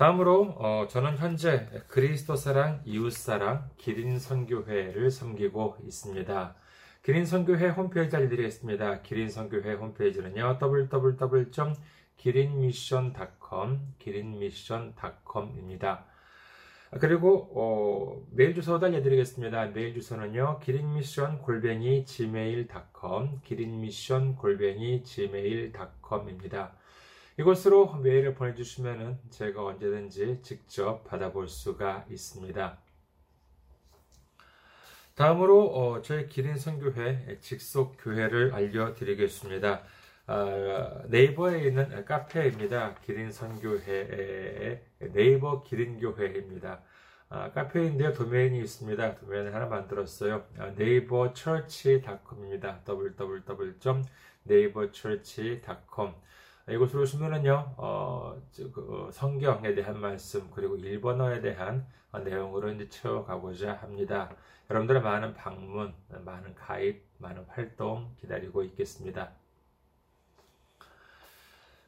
다음으로 어, 저는 현재 그리스도 사랑, 이웃 사랑, 기린 선교회를 섬기고 있습니다. 기린 선교회 홈페이지 알려드리겠습니다. 기린 선교회 홈페이지는요 www.기린미션.com 기린미션.com입니다. 그리고 어, 메일 주소도 알려드리겠습니다. 메일 주소는요 기린미션 골뱅이 gmail.com 기린미션 골뱅이 gmail.com입니다. 이곳으로 메일을 보내주시면 제가 언제든지 직접 받아볼 수가 있습니다. 다음으로 어, 저희 기린 선교회 직속 교회를 알려드리겠습니다. 아, 네이버에 있는 카페입니다. 기린 선교회의 네이버 기린 교회입니다. 아, 카페인데요 도메인이 있습니다. 도메인을 하나 만들었어요. 아, 네이버 처치닷컴입니다. www.neighborchurch.com 이곳으로 오시면은요, 어, 그, 어, 성경에 대한 말씀, 그리고 일본어에 대한 내용으로 이제 채워가고자 합니다. 여러분들의 많은 방문, 많은 가입, 많은 활동 기다리고 있겠습니다.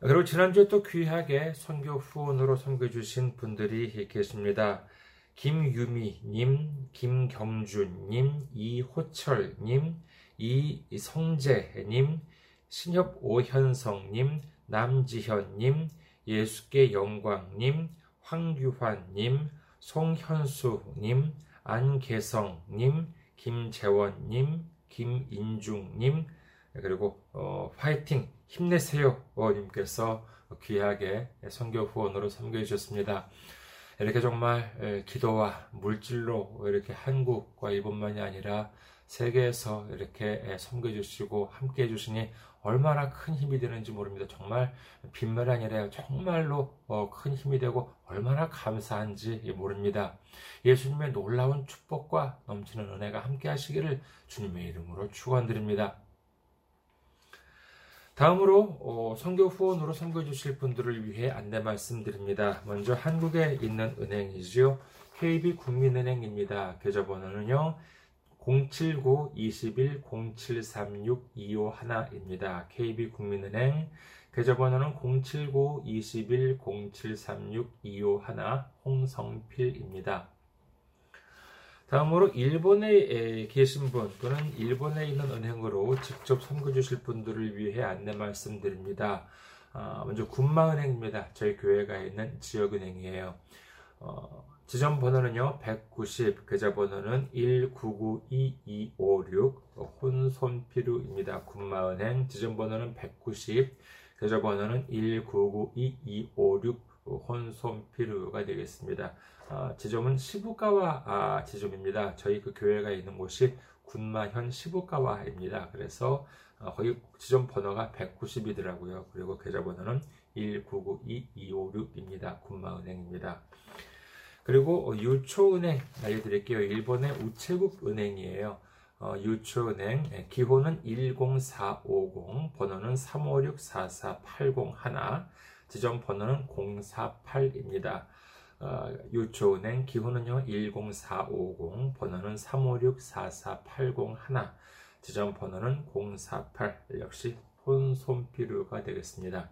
그리고 지난주에 또 귀하게 선교 후원으로 섬겨주신 분들이 계십니다. 김유미님, 김경준님, 이호철님, 이성재님, 신협 오현성님, 남지현님, 예수께 영광님, 황규환님, 송현수님, 안계성님, 김재원님, 김인중님, 그리고 어, 화이팅 힘내세요 님께서 귀하게 선교 후원으로 섬겨 주셨습니다. 이렇게 정말 기도와 물질로 이렇게 한국과 일본만이 아니라 세계에서 이렇게 섬겨주시고 함께 해주시니 얼마나 큰 힘이 되는지 모릅니다. 정말 빈말 아니라 정말로 어, 큰 힘이 되고 얼마나 감사한지 모릅니다. 예수님의 놀라운 축복과 넘치는 은혜가 함께 하시기를 주님의 이름으로 축원드립니다. 다음으로 어, 선교 후원으로 선교 주실 분들을 위해 안내 말씀드립니다. 먼저 한국에 있는 은행이지요. KB 국민은행입니다. 계좌번호는요. 079-21-0736-251입니다. KB국민은행 계좌번호는 079-21-0736-251 홍성필입니다. 다음으로 일본에 계신 분 또는 일본에 있는 은행으로 직접 선거 주실 분들을 위해 안내 말씀드립니다. 아, 먼저 군마은행입니다. 저희 교회가 있는 지역은행이에요. 어, 지점 번호는요, 190, 계좌번호는 1992256, 혼손피루입니다. 군마은행, 지점 번호는 190, 계좌번호는 1992256, 혼손피루가 되겠습니다. 아, 지점은 시부가와 아, 지점입니다. 저희 그 교회가 있는 곳이 군마현 시부가와입니다. 그래서 아, 거기 지점 번호가 190이더라고요. 그리고 계좌번호는 1992256입니다. 군마은행입니다. 그리고 유초은행 알려드릴게요. 일본의 우체국 은행이에요. 어, 유초은행 예, 기호는 10450 번호는 3564481 지점 번호는 048입니다. 어, 유초은행 기호는요 10450 번호는 3564481 지점 번호는 048 역시 혼손피루가 되겠습니다.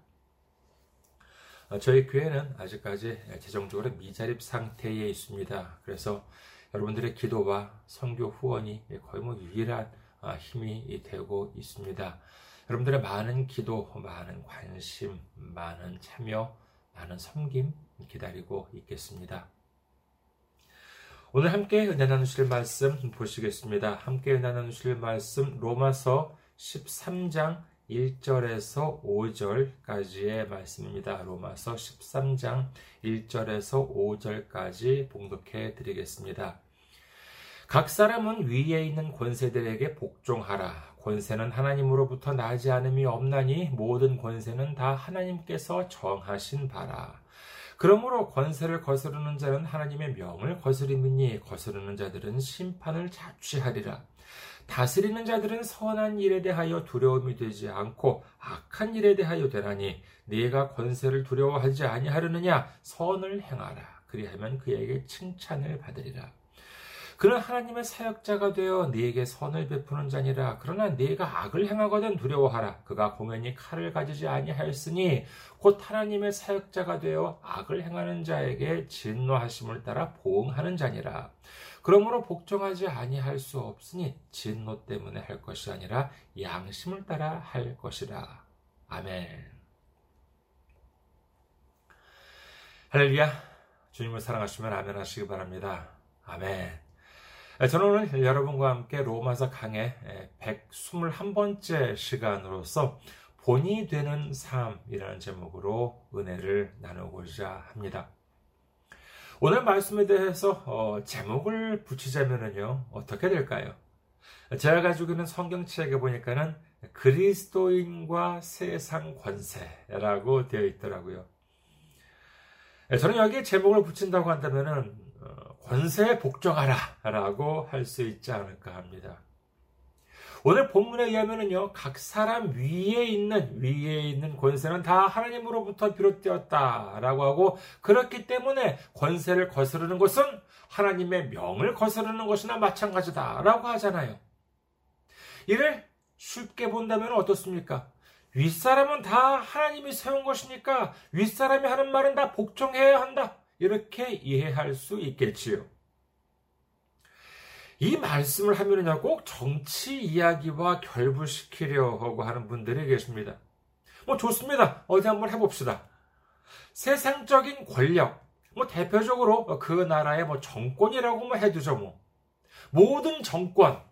어, 저희 교회는 아직까지 재정적으로 미자립 상태에 있습니다. 그래서 여러분들의 기도와 선교 후원이 거의 뭐 유일한 아, 힘이 되고 있습니다. 여러분들의 많은 기도, 많은 관심, 많은 참여, 많은 섬김 기다리고 있겠습니다. 오늘 함께 은혜 나누실 말씀 보시겠습니다. 함께 은혜 나누실 말씀 로마서 13장 1절에서 5절까지의 말씀입니다. 로마서 13장 1절에서 5절까지 봉독해 드리겠습니다. 각 사람은 위에 있는 권세들에게 복종하라. 권세는 하나님으로부터 나지 않음이 없나니 모든 권세는 다 하나님께서 정하신 바라. 그러므로 권세를 거스르는 자는 하나님의 명을 거스림이니 거스르는 자들은 심판을 자취하리라. 다스리는 자들은 선한 일에 대하여 두려움이 되지 않고 악한 일에 대하여 되나니 네가 권세를 두려워하지 아니하려느냐? 선을 행하라. 그리하면 그에게 칭찬을 받으리라 그는 하나님의 사역자가 되어 네게 선을 베푸는 자니라 그러나 네가 악을 행하거든 두려워하라 그가 공연히 칼을 가지지 아니하였으니 곧 하나님의 사역자가 되어 악을 행하는 자에게 진노하심을 따라 보응하는 자니라 그러므로 복종하지 아니할 수 없으니 진노 때문에 할 것이 아니라 양심을 따라 할 것이라. 아멘. 할렐루야. 주님을 사랑하시면 아멘 하시기 바랍니다. 아멘. 저는 오늘 여러분과 함께 로마서 강의 121번째 시간으로서 본이 되는 삶이라는 제목으로 은혜를 나누고자 합니다. 오늘 말씀에 대해서 어, 제목을 붙이자면요 어떻게 될까요? 제가 가지고 있는 성경책에 보니까는 그리스도인과 세상 권세라고 되어 있더라고요. 예, 저는 여기에 제목을 붙인다고 한다면은 어, 권세에 복종하라 라고 할 수 있지 않을까 합니다. 오늘 본문에 의하면은요, 각 사람 위에 있는, 위에 있는 권세는 다 하나님으로부터 비롯되었다라고 하고, 그렇기 때문에 권세를 거스르는 것은 하나님의 명을 거스르는 것이나 마찬가지다라고 하잖아요. 이를 쉽게 본다면 어떻습니까? 윗사람은 다 하나님이 세운 것이니까 윗사람이 하는 말은 다 복종해야 한다. 이렇게 이해할 수 있겠지요. 이 말씀을 하면은요, 꼭 정치 이야기와 결부시키려고 하는 분들이 계십니다. 뭐 좋습니다. 어디 한번 해봅시다. 세상적인 권력, 뭐 대표적으로 그 나라의 뭐 정권이라고 뭐 해두죠, 뭐. 모든 정권,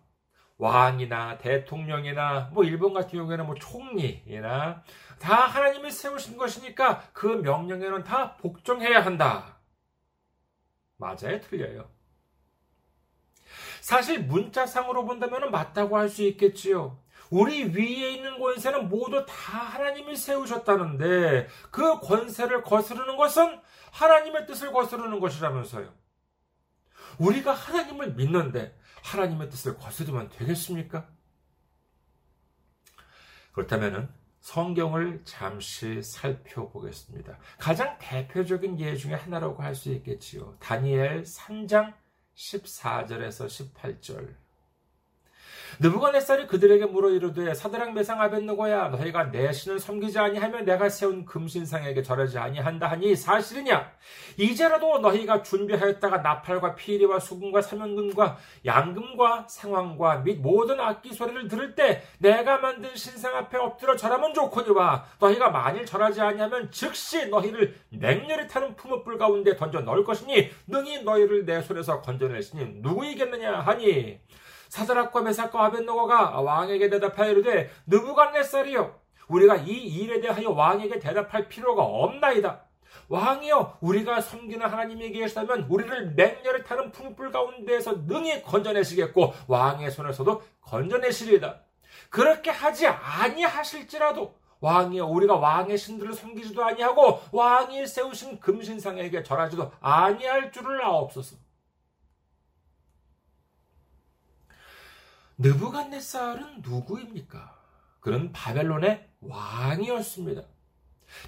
왕이나 대통령이나 뭐 일본 같은 경우에는 뭐 총리나 다 하나님이 세우신 것이니까 그 명령에는 다 복종해야 한다. 맞아요, 틀려요. 사실 문자상으로 본다면 맞다고 할 수 있겠지요. 우리 위에 있는 권세는 모두 다 하나님이 세우셨다는데 그 권세를 거스르는 것은 하나님의 뜻을 거스르는 것이라면서요. 우리가 하나님을 믿는데 하나님의 뜻을 거스르면 되겠습니까? 그렇다면 성경을 잠시 살펴보겠습니다. 가장 대표적인 예 중에 하나라고 할 수 있겠지요. 다니엘 3장 14절에서 18절. 느부갓네살이 그들에게 물어 이르되 사드랑 메상 아벤누고야? 너희가 내 신을 섬기지 아니하면 내가 세운 금신상에게 절하지 아니한다 하니 사실이냐? 이제라도 너희가 준비하였다가 나팔과 피리와 수금과 사면금과 양금과 상황과 및 모든 악기 소리를 들을 때 내가 만든 신상 앞에 엎드려 절하면 좋거니와 너희가 만일 절하지 아니하면 즉시 너희를 맹렬히 타는 품업불 가운데 던져 넣을 것이니 능히 너희를 내 손에서 건져낼 신이 누구이겠느냐 하니 사드락과 메삭과 아벤노고가 왕에게 대답하여 이르되 느부갓네살이요 우리가 이 일에 대하여 왕에게 대답할 필요가 없나이다. 왕이여 우리가 섬기는 하나님이 계시다면 우리를 맹렬히 타는 풍불 가운데에서 능히 건져내시겠고 왕의 손에서도 건져내시리이다. 그렇게 하지 아니하실지라도 왕이여 우리가 왕의 신들을 섬기지도 아니하고 왕이 세우신 금신상에게 절하지도 아니할 줄을 아옵소서. 느부갓네살은 누구입니까? 그는 바벨론의 왕이었습니다.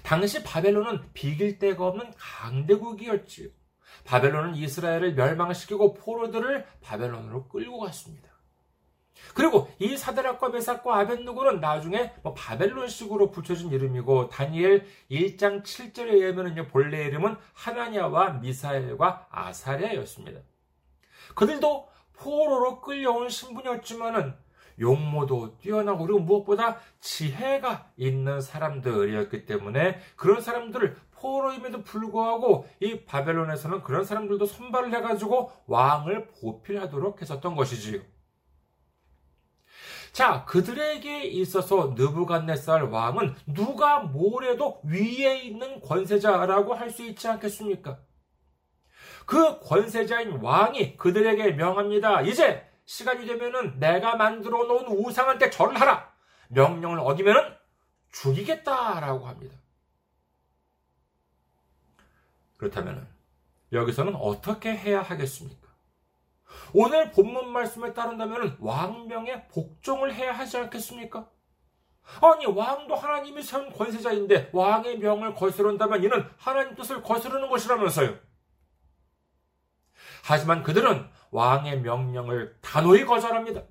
당시 바벨론은 비길 데가 없는 강대국이었지요. 바벨론은 이스라엘을 멸망시키고 포로들을 바벨론으로 끌고 갔습니다. 그리고 이 사드락과 메삭과 아벤누고는 나중에 뭐 바벨론식으로 붙여진 이름이고 다니엘 1장 7절에 의하면 본래 이름은 하나냐와 미사엘과 아사랴였습니다. 그들도 포로로 끌려온 신분이었지만은 용모도 뛰어나고 그리고 무엇보다 지혜가 있는 사람들이었기 때문에 그런 사람들을 포로임에도 불구하고 이 바벨론에서는 그런 사람들도 선발을 해가지고 왕을 보필하도록 했었던 것이지요. 자, 그들에게 있어서 느부갓네살 왕은 누가 뭐래도 위에 있는 권세자라고 할 수 있지 않겠습니까? 그 권세자인 왕이 그들에게 명합니다. 이제 시간이 되면은 내가 만들어 놓은 우상한테 절을 하라. 명령을 어기면은 죽이겠다라고 합니다. 그렇다면 여기서는 어떻게 해야 하겠습니까? 오늘 본문 말씀에 따른다면 왕명에 복종을 해야 하지 않겠습니까? 아니 왕도 하나님이 세운 권세자인데 왕의 명을 거스른다면 이는 하나님 뜻을 거스르는 것이라면서요. 하지만 그들은 왕의 명령을 단호히 거절합니다.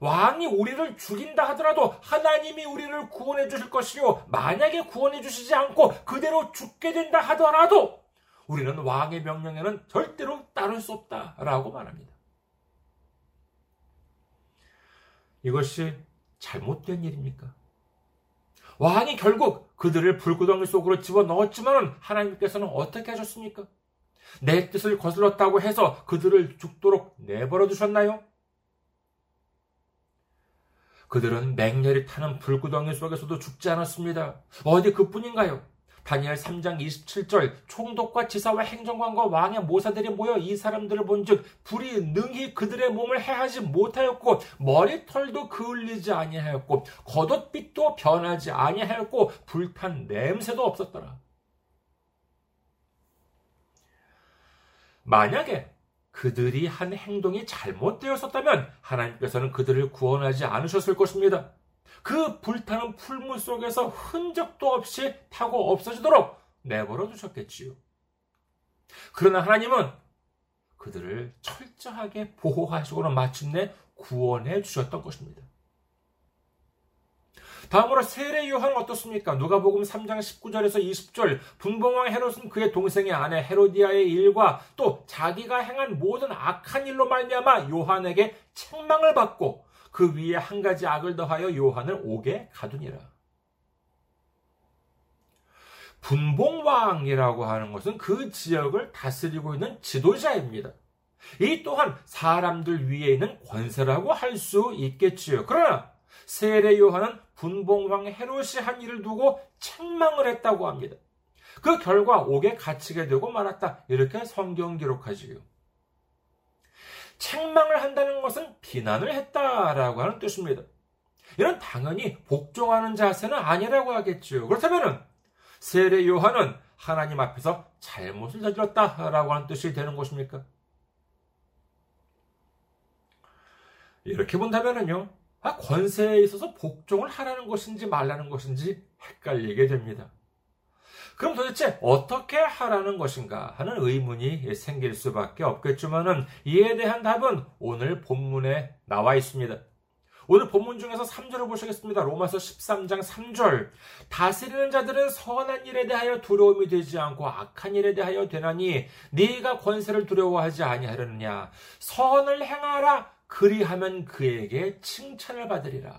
왕이 우리를 죽인다 하더라도 하나님이 우리를 구원해 주실 것이요. 만약에 구원해 주시지 않고 그대로 죽게 된다 하더라도 우리는 왕의 명령에는 절대로 따를 수 없다라고 말합니다. 이것이 잘못된 일입니까? 왕이 결국 그들을 불구덩이 속으로 집어 넣었지만 하나님께서는 어떻게 하셨습니까? 내 뜻을 거슬렀다고 해서 그들을 죽도록 내버려 두셨나요? 그들은 맹렬히 타는 불구덩이 속에서도 죽지 않았습니다. 어디 그뿐인가요? 다니엘 3장 27절 총독과 지사와 행정관과 왕의 모사들이 모여 이 사람들을 본즉 불이 능히 그들의 몸을 해하지 못하였고 머리털도 그을리지 아니하였고 겉옷빛도 변하지 아니하였고 불탄 냄새도 없었더라. 만약에 그들이 한 행동이 잘못되었었다면 하나님께서는 그들을 구원하지 않으셨을 것입니다. 그 불타는 풀물 속에서 흔적도 없이 타고 없어지도록 내버려 두셨겠지요. 그러나 하나님은 그들을 철저하게 보호하시고는 마침내 구원해 주셨던 것입니다. 다음으로 세례 요한은 어떻습니까? 누가복음 3장 19절에서 20절 분봉왕 헤롯은 그의 동생의 아내 헤로디아의 일과 또 자기가 행한 모든 악한 일로 말미암아 요한에게 책망을 받고 그 위에 한 가지 악을 더하여 요한을 옥에 가두니라. 분봉왕이라고 하는 것은 그 지역을 다스리고 있는 지도자입니다. 이 또한 사람들 위에 있는 권세라고 할 수 있겠지요. 그러나 세례 요한은 분봉왕 헤롯이 한 일을 두고 책망을 했다고 합니다. 그 결과 옥에 갇히게 되고 말았다. 이렇게 성경 기록하지요. 책망을 한다는 것은 비난을 했다라고 하는 뜻입니다. 이는 당연히 복종하는 자세는 아니라고 하겠죠. 그렇다면 세례 요한은 하나님 앞에서 잘못을 저질렀다라고 하는 뜻이 되는 것입니까? 이렇게 본다면요. 아, 권세에 있어서 복종을 하라는 것인지 말라는 것인지 헷갈리게 됩니다. 그럼 도대체 어떻게 하라는 것인가 하는 의문이 생길 수밖에 없겠지만은 이에 대한 답은 오늘 본문에 나와 있습니다. 오늘 본문 중에서 3절을 보시겠습니다. 로마서 13장 3절. 다스리는 자들은 선한 일에 대하여 두려움이 되지 않고 악한 일에 대하여 되나니 네가 권세를 두려워하지 아니하려느냐. 선을 행하라 그리하면 그에게 칭찬을 받으리라.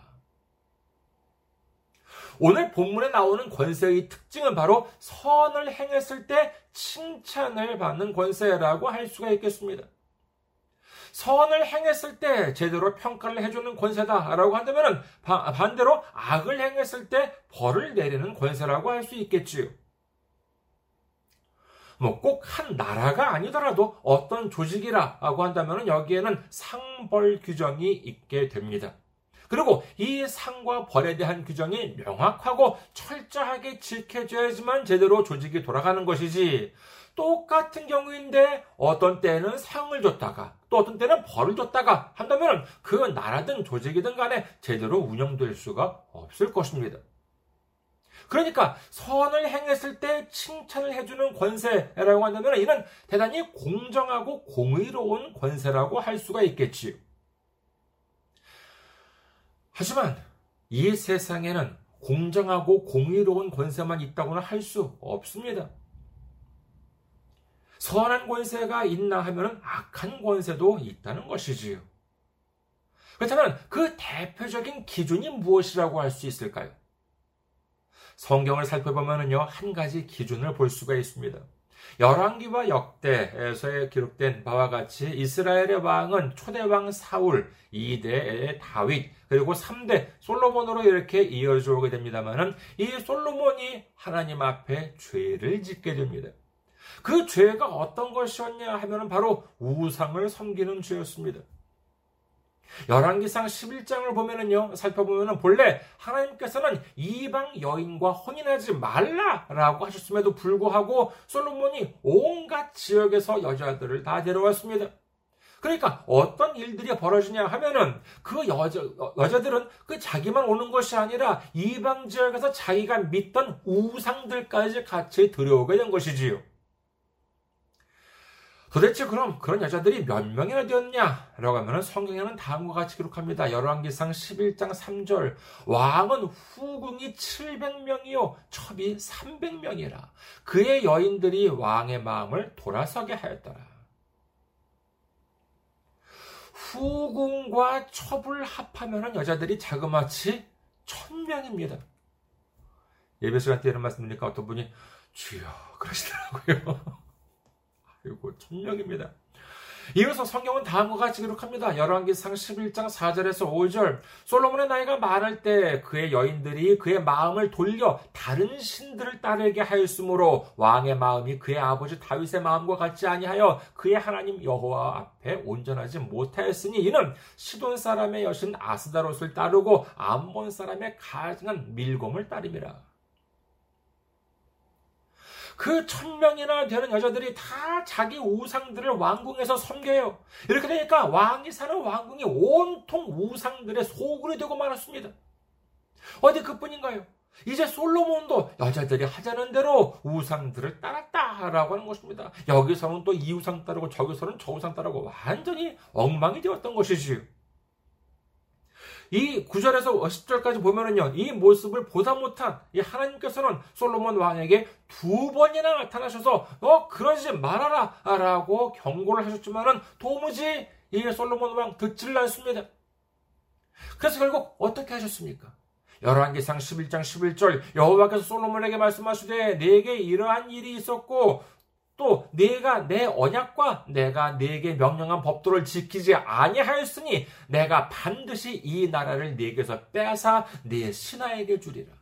오늘 본문에 나오는 권세의 특징은 바로 선을 행했을 때 칭찬을 받는 권세라고 할 수가 있겠습니다. 선을 행했을 때 제대로 평가를 해주는 권세다라고 한다면 반대로 악을 행했을 때 벌을 내리는 권세라고 할 수 있겠지요. 뭐 꼭 한 나라가 아니더라도 어떤 조직이라고 한다면 여기에는 상벌 규정이 있게 됩니다. 그리고 이 상과 벌에 대한 규정이 명확하고 철저하게 지켜져야지만 제대로 조직이 돌아가는 것이지 똑같은 경우인데 어떤 때는 상을 줬다가 또 어떤 때는 벌을 줬다가 한다면 그 나라든 조직이든 간에 제대로 운영될 수가 없을 것입니다. 그러니까 선을 행했을 때 칭찬을 해주는 권세라고 한다면 이는 대단히 공정하고 공의로운 권세라고 할 수가 있겠지요. 하지만 이 세상에는 공정하고 공의로운 권세만 있다고는 할 수 없습니다. 선한 권세가 있나 하면 악한 권세도 있다는 것이지요. 그렇다면 그 대표적인 기준이 무엇이라고 할 수 있을까요? 성경을 살펴보면요, 한 가지 기준을 볼 수가 있습니다. 열왕기와 역대에서 기록된 바와 같이 이스라엘의 왕은 초대왕 사울, 2대의 다윗, 그리고 3대 솔로몬으로 이렇게 이어져 오게 됩니다만은 이 솔로몬이 하나님 앞에 죄를 짓게 됩니다. 그 죄가 어떤 것이었냐 하면은 바로 우상을 섬기는 죄였습니다. 열왕기상 11장을 보면은요, 살펴보면은 본래 하나님께서는 이방 여인과 혼인하지 말라라고 하셨음에도 불구하고 솔로몬이 온갖 지역에서 여자들을 다 데려왔습니다. 그러니까 어떤 일들이 벌어지냐 하면은 그 여자, 여자들은 그 자기만 오는 것이 아니라 이방 지역에서 자기가 믿던 우상들까지 같이 들어오게 된 것이지요. 도대체 그럼 그런 여자들이 몇 명이나 되었냐? 라고 하면 성경에는 다음과 같이 기록합니다. 열왕기상 11장 3절 왕은 후궁이 700명이요 첩이 300명이라 그의 여인들이 왕의 마음을 돌아서게 하였더라. 후궁과 첩을 합하면 여자들이 자그마치 1000명입니다. 예배 시간 때 이런 말씀 드리니까 어떤 분이 주여 그러시더라고요. 그리고 천명입니다. 이어서 성경은 다음과 같이 기록합니다. 열왕기상 11장 4절에서 5절. 솔로몬의 나이가 많을 때 그의 여인들이 그의 마음을 돌려 다른 신들을 따르게 하였으므로 왕의 마음이 그의 아버지 다윗의 마음과 같지 아니하여 그의 하나님 여호와 앞에 온전하지 못하였으니 이는 시돈 사람의 여신 아스다롯을 따르고 암몬 사람의 가증한 밀곰을 따름이라. 그 천명이나 되는 여자들이 다 자기 우상들을 왕궁에서 섬겨요. 이렇게 되니까 왕이 사는 왕궁이 온통 우상들의 소굴이 되고 말았습니다. 어디 그뿐인가요? 이제 솔로몬도 여자들이 하자는 대로 우상들을 따랐다라고 하는 것입니다. 여기서는 또 이 우상 따르고 저기서는 저 우상 따르고 완전히 엉망이 되었던 것이지요. 이 9절에서 10절까지 보면은요, 이 모습을 보다 못한 이 하나님께서는 솔로몬 왕에게 두 번이나 나타나셔서, 너 그러지 말아라! 라고 경고를 하셨지만은 도무지 이 솔로몬 왕 듣질 않습니다. 그래서 결국 어떻게 하셨습니까? 열왕기상 11장 11절 여호와께서 솔로몬에게 말씀하시되 내게 이러한 일이 있었고 또 내가 내 언약과 내가 네게 명령한 법도를 지키지 아니하였으니 내가 반드시 이 나라를 네게서 빼앗아 네 신하에게 주리라.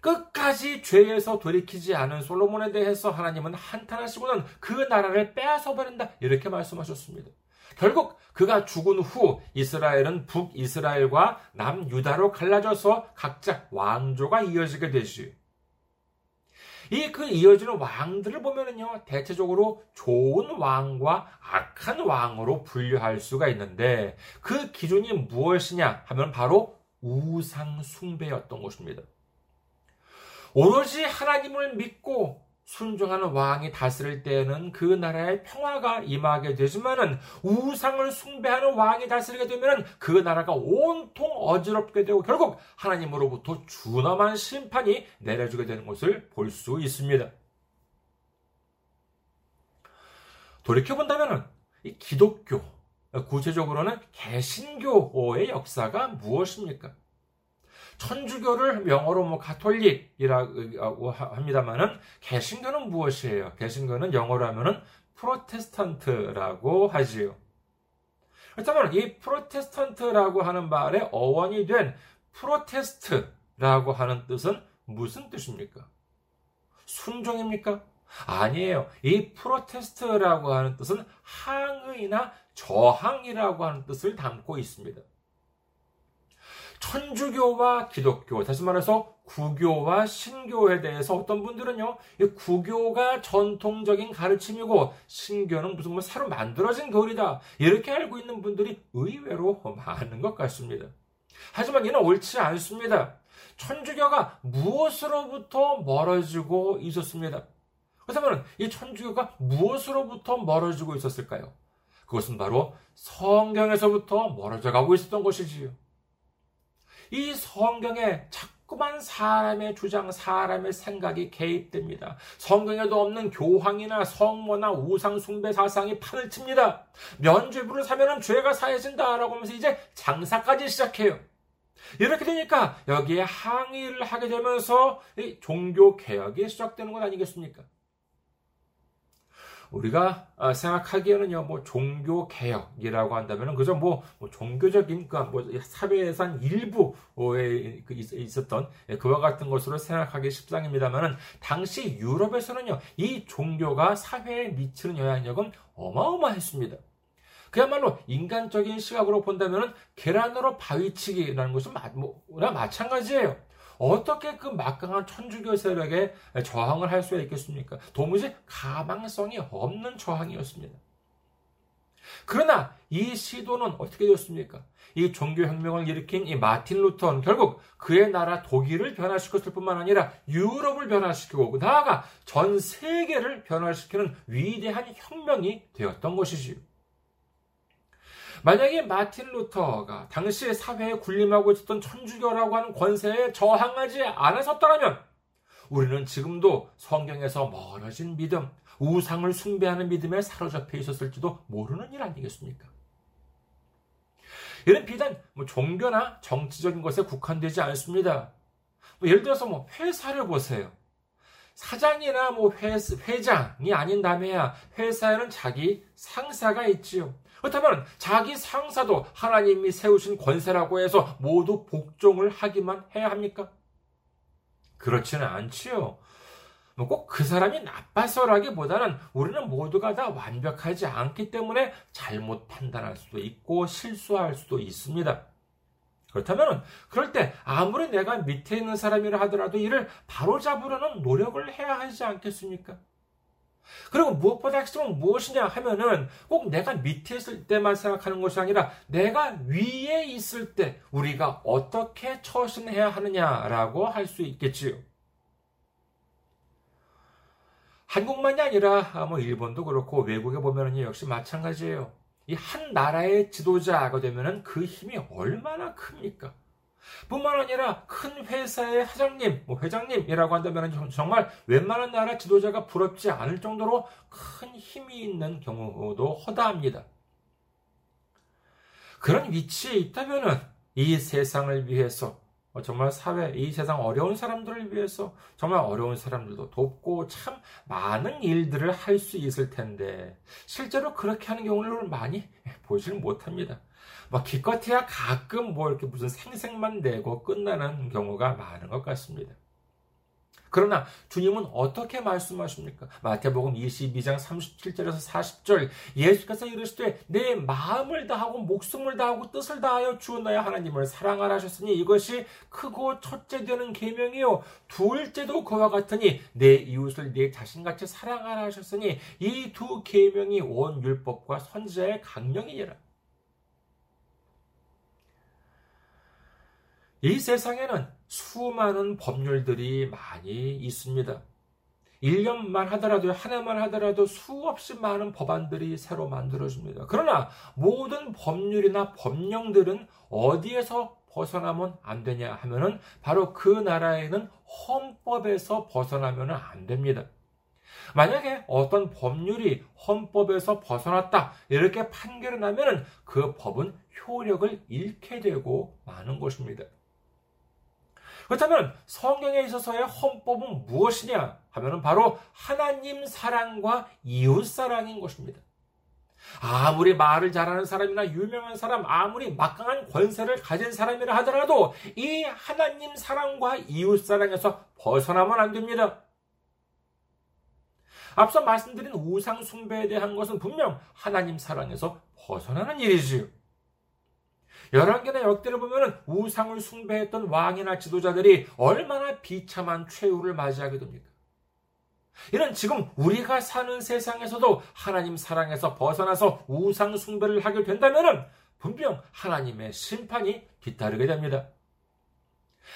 끝까지 죄에서 돌이키지 않은 솔로몬에 대해서 하나님은 한탄하시고는 그 나라를 빼앗아 버린다. 이렇게 말씀하셨습니다. 결국 그가 죽은 후 이스라엘은 북이스라엘과 남유다로 갈라져서 각자 왕조가 이어지게 되지. 이 그 이어지는 왕들을 보면은요, 대체적으로 좋은 왕과 악한 왕으로 분류할 수가 있는데, 그 기준이 무엇이냐 하면 바로 우상 숭배였던 것입니다. 오로지 하나님을 믿고 순종하는 왕이 다스릴 때에는 그 나라에 평화가 임하게 되지만은 우상을 숭배하는 왕이 다스리게 되면은 그 나라가 온통 어지럽게 되고 결국 하나님으로부터 준엄한 심판이 내려지게 되는 것을 볼 수 있습니다. 돌이켜 본다면은 이 기독교, 구체적으로는 개신교의 역사가 무엇입니까? 천주교를 영어로 뭐 가톨릭이라고 합니다만은 개신교는 무엇이에요? 개신교는 영어로 하면은 프로테스탄트라고 하지요. 그렇다면 이 프로테스탄트라고 하는 말의 어원이 된 protest라고 하는 뜻은 무슨 뜻입니까? 순종입니까? 아니에요. 이 프로테스트라고 하는 뜻은 항의나 저항이라고 하는 뜻을 담고 있습니다. 천주교와 기독교, 다시 말해서 구교와 신교에 대해서 어떤 분들은요, 구교가 전통적인 가르침이고, 신교는 무슨 뭐 새로 만들어진 교리다. 이렇게 알고 있는 분들이 의외로 많은 것 같습니다. 하지만 이는 옳지 않습니다. 천주교가 무엇으로부터 멀어지고 있었습니다. 그렇다면 이 천주교가 무엇으로부터 멀어지고 있었을까요? 그것은 바로 성경에서부터 멀어져 가고 있었던 것이지요. 이 성경에 자꾸만 사람의 주장, 사람의 생각이 개입됩니다. 성경에도 없는 교황이나 성모나 우상 숭배 사상이 판을 칩니다. 면죄부를 사면은 죄가 사해진다라고 하면서 이제 장사까지 시작해요. 이렇게 되니까 여기에 항의를 하게 되면서 종교 개혁이 시작되는 것 아니겠습니까? 우리가 아, 생각하기에는요, 뭐 종교 개혁이라고 한다면은 그저 뭐, 뭐 종교적인 그뭐 한 일부에 그 있었던 예, 그와 같은 것으로 생각하기 십상입니다만은 당시 유럽에서는요, 이 종교가 사회에 미치는 영향력은 어마어마했습니다. 그야말로 인간적인 시각으로 본다면 계란으로 바위치기라는 것은 마, 뭐, 마찬가지예요. 어떻게 그 막강한 천주교 세력에 저항을 할 수가 있겠습니까? 도무지 가망성이 없는 저항이었습니다. 그러나 이 시도는 어떻게 되었습니까? 이 종교혁명을 일으킨 이 마틴 루터는 결국 그의 나라 독일을 변화시켰을 뿐만 아니라 유럽을 변화시키고 나아가 전 세계를 변화시키는 위대한 혁명이 되었던 것이지요. 만약에 마틴 루터가 당시 사회에 군림하고 있었던 천주교라고 하는 권세에 저항하지 않았었더라면 우리는 지금도 성경에서 멀어진 믿음, 우상을 숭배하는 믿음에 사로잡혀 있었을지도 모르는 일 아니겠습니까? 이는 비단 뭐 종교나 정치적인 것에 국한되지 않습니다. 뭐 예를 들어서 뭐 회사를 보세요. 사장이나 뭐 회, 회장이 아닌다면야 회사에는 자기 상사가 있지요. 그렇다면 자기 상사도 하나님이 세우신 권세라고 해서 모두 복종을 하기만 해야 합니까? 그렇지는 않지요. 뭐꼭그 사람이 나빠서라기보다는 우리는 모두가 다 완벽하지 않기 때문에 잘못 판단할 수도 있고 실수할 수도 있습니다. 그렇다면 그럴 때 아무리 내가 밑에 있는 사람이라 하더라도 이를 바로잡으려는 노력을 해야 하지 않겠습니까? 그리고 무엇보다 핵심은 무엇이냐 하면은 꼭 내가 밑에 있을 때만 생각하는 것이 아니라 내가 위에 있을 때 우리가 어떻게 처신해야 하느냐라고 할 수 있겠지요. 한국만이 아니라 아, 뭐 일본도 그렇고 외국에 보면은 역시 마찬가지예요. 이 한 나라의 지도자가 되면은 그 힘이 얼마나 큽니까? 뿐만 아니라 큰 회사의 사장님, 뭐 회장님이라고 한다면 정말 웬만한 나라 지도자가 부럽지 않을 정도로 큰 힘이 있는 경우도 허다합니다. 그런 위치에 있다면은 이 세상을 위해서 정말 사회, 이 세상 어려운 사람들을 위해서 정말 어려운 사람들도 돕고 참 많은 일들을 할 수 있을 텐데 실제로 그렇게 하는 경우를 많이 보지를 못합니다. 막 기껏해야 가끔 뭐 이렇게 무슨 생색만 내고 끝나는 경우가 많은 것 같습니다. 그러나 주님은 어떻게 말씀하십니까? 마태복음 22장 37절에서 40절 예수께서 이르시되 내 마음을 다하고 목숨을 다하고 뜻을 다하여 주 너의 하나님을 사랑하라 하셨으니 이것이 크고 첫째 되는 계명이요 둘째도 그와 같으니 내 이웃을 내 자신같이 사랑하라 하셨으니 이 두 계명이 온 율법과 선지자의 강령이니라. 이 세상에는 수많은 법률들이 많이 있습니다. 1년만 하더라도, 한 해만 하더라도 수없이 많은 법안들이 새로 만들어집니다. 그러나 모든 법률이나 법령들은 어디에서 벗어나면 안 되냐 하면은 바로 그 나라에는 헌법에서 벗어나면 안 됩니다. 만약에 어떤 법률이 헌법에서 벗어났다 이렇게 판결이 나면은 그 법은 효력을 잃게 되고 마는 것입니다. 그렇다면 성경에 있어서의 헌법은 무엇이냐 하면 바로 하나님 사랑과 이웃 사랑인 것입니다. 아무리 말을 잘하는 사람이나 유명한 사람, 아무리 막강한 권세를 가진 사람이라 하더라도 이 하나님 사랑과 이웃 사랑에서 벗어나면 안 됩니다. 앞서 말씀드린 우상 숭배에 대한 것은 분명 하나님 사랑에서 벗어나는 일이지요. 열왕기나 역대를 보면 우상을 숭배했던 왕이나 지도자들이 얼마나 비참한 최후를 맞이하게 됩니까? 이는 지금 우리가 사는 세상에서도 하나님 사랑에서 벗어나서 우상 숭배를 하게 된다면 분명 하나님의 심판이 뒤따르게 됩니다.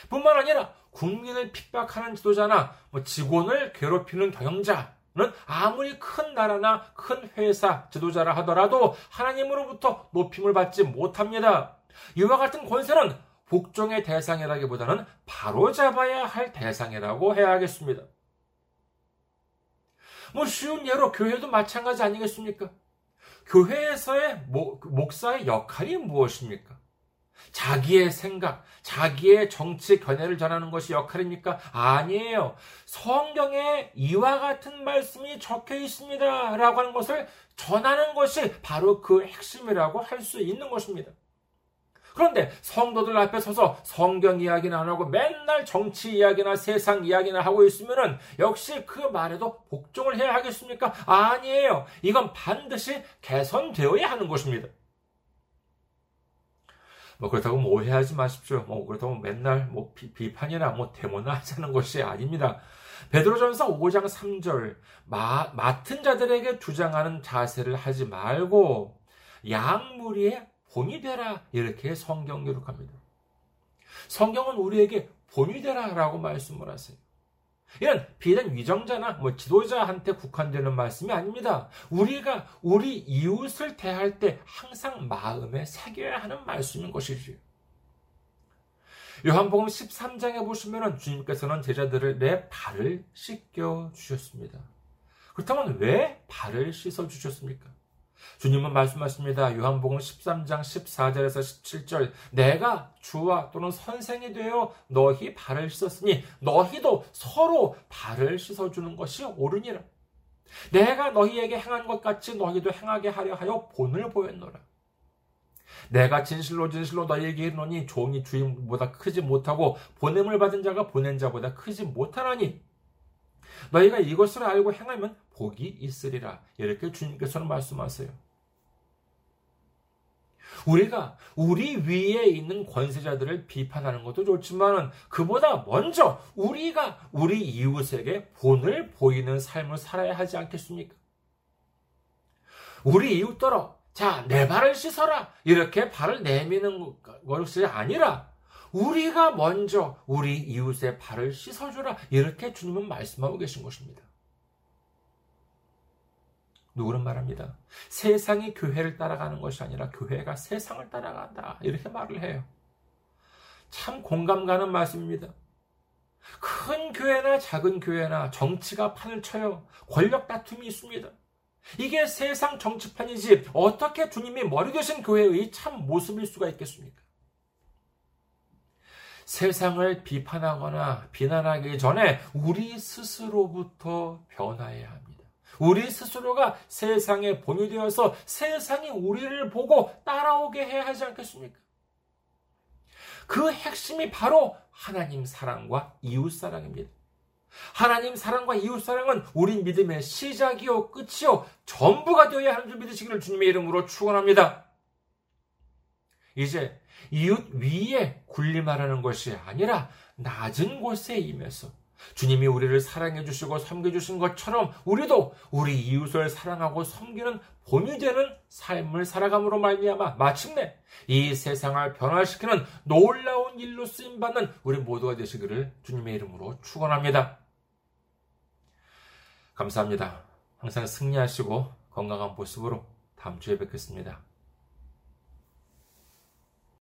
뿐만 아니라 국민을 핍박하는 지도자나 뭐 직원을 괴롭히는 경영자 는 아무리 큰 나라나 큰 회사 지도자라 하더라도 하나님으로부터 높임을 받지 못합니다. 이와 같은 권세는 복종의 대상이라기보다는 바로 잡아야 할 대상이라고 해야 하겠습니다. 뭐 쉬운 예로 교회도 마찬가지 아니겠습니까? 교회에서의 목, 목사의 역할이 무엇입니까? 자기의 생각, 자기의 정치 견해를 전하는 것이 역할입니까? 아니에요. 성경에 이와 같은 말씀이 적혀 있습니다. 라고 하는 것을 전하는 것이 바로 그 핵심이라고 할 수 있는 것입니다. 그런데 성도들 앞에 서서 성경 이야기는 안 하고 맨날 정치 이야기나 세상 이야기나 하고 있으면은 역시 그 말에도 복종을 해야 하겠습니까? 아니에요. 이건 반드시 개선되어야 하는 것입니다. 뭐 그렇다고 뭐 오해하지 마십시오. 뭐 그렇다고 맨날 뭐 비, 판이나뭐 대모나 하자는 것이 아닙니다. 베드로전서 5장 3절 마, 맡은 자들에게 주장하는 자세를 하지 말고 양무리의 본이 되라 이렇게 성경 기록합니다. 성경은 우리에게 본이 되라라고 말씀을 하세요. 이는 비단 위정자나 뭐 지도자한테 국한되는 말씀이 아닙니다. 우리가 우리 이웃을 대할 때 항상 마음에 새겨야 하는 말씀인 것이지요. 요한복음 13장에 보시면 주님께서는 제자들을 내 발을 씻겨 주셨습니다. 그렇다면 왜 발을 씻어 주셨습니까? 주님은 말씀하십니다. 요한복음 13장 14절에서 17절 내가 주와 또는 선생이 되어 너희 발을 씻었으니 너희도 서로 발을 씻어주는 것이 옳으니라. 내가 너희에게 행한 것 같이 너희도 행하게 하려 하여 본을 보였노라. 내가 진실로 진실로 너희에게 이르노니 종이 주인보다 크지 못하고 보냄을 받은 자가 보낸 자보다 크지 못하나니 너희가 이것을 알고 행하면 복이 있으리라. 이렇게 주님께서는 말씀하세요. 우리가 우리 위에 있는 권세자들을 비판하는 것도 좋지만 그보다 먼저 우리가 우리 이웃에게 본을 보이는 삶을 살아야 하지 않겠습니까? 우리 이웃더러 자, 내 발을 씻어라. 이렇게 발을 내미는 것이 아니라 우리가 먼저 우리 이웃의 발을 씻어주라. 이렇게 주님은 말씀하고 계신 것입니다. 누구는 말합니다. 세상이 교회를 따라가는 것이 아니라 교회가 세상을 따라간다. 이렇게 말을 해요. 참 공감 가는 말씀입니다. 큰 교회나 작은 교회나 정치가 판을 쳐요. 권력 다툼이 있습니다. 이게 세상 정치판이지 어떻게 주님이 머리 되신 교회의 참 모습일 수가 있겠습니까? 세상을 비판하거나 비난하기 전에 우리 스스로부터 변화해야 합니다. 우리 스스로가 세상에 본이 되어서 세상이 우리를 보고 따라오게 해야 하지 않겠습니까? 그 핵심이 바로 하나님 사랑과 이웃 사랑입니다. 하나님 사랑과 이웃 사랑은 우리 믿음의 시작이요 끝이요 전부가 되어야 하는 줄 믿으시기를 주님의 이름으로 축원합니다. 이제 이웃 위에 군림하라는 것이 아니라 낮은 곳에 임해서 주님이 우리를 사랑해 주시고 섬겨 주신 것처럼 우리도 우리 이웃을 사랑하고 섬기는 본이 되는 삶을 살아감으로 말미암아 마침내 이 세상을 변화시키는 놀라운 일로 쓰임 받는 우리 모두가 되시기를 주님의 이름으로 축원합니다. 감사합니다. 항상 승리하시고 건강한 모습으로 다음 주에 뵙겠습니다.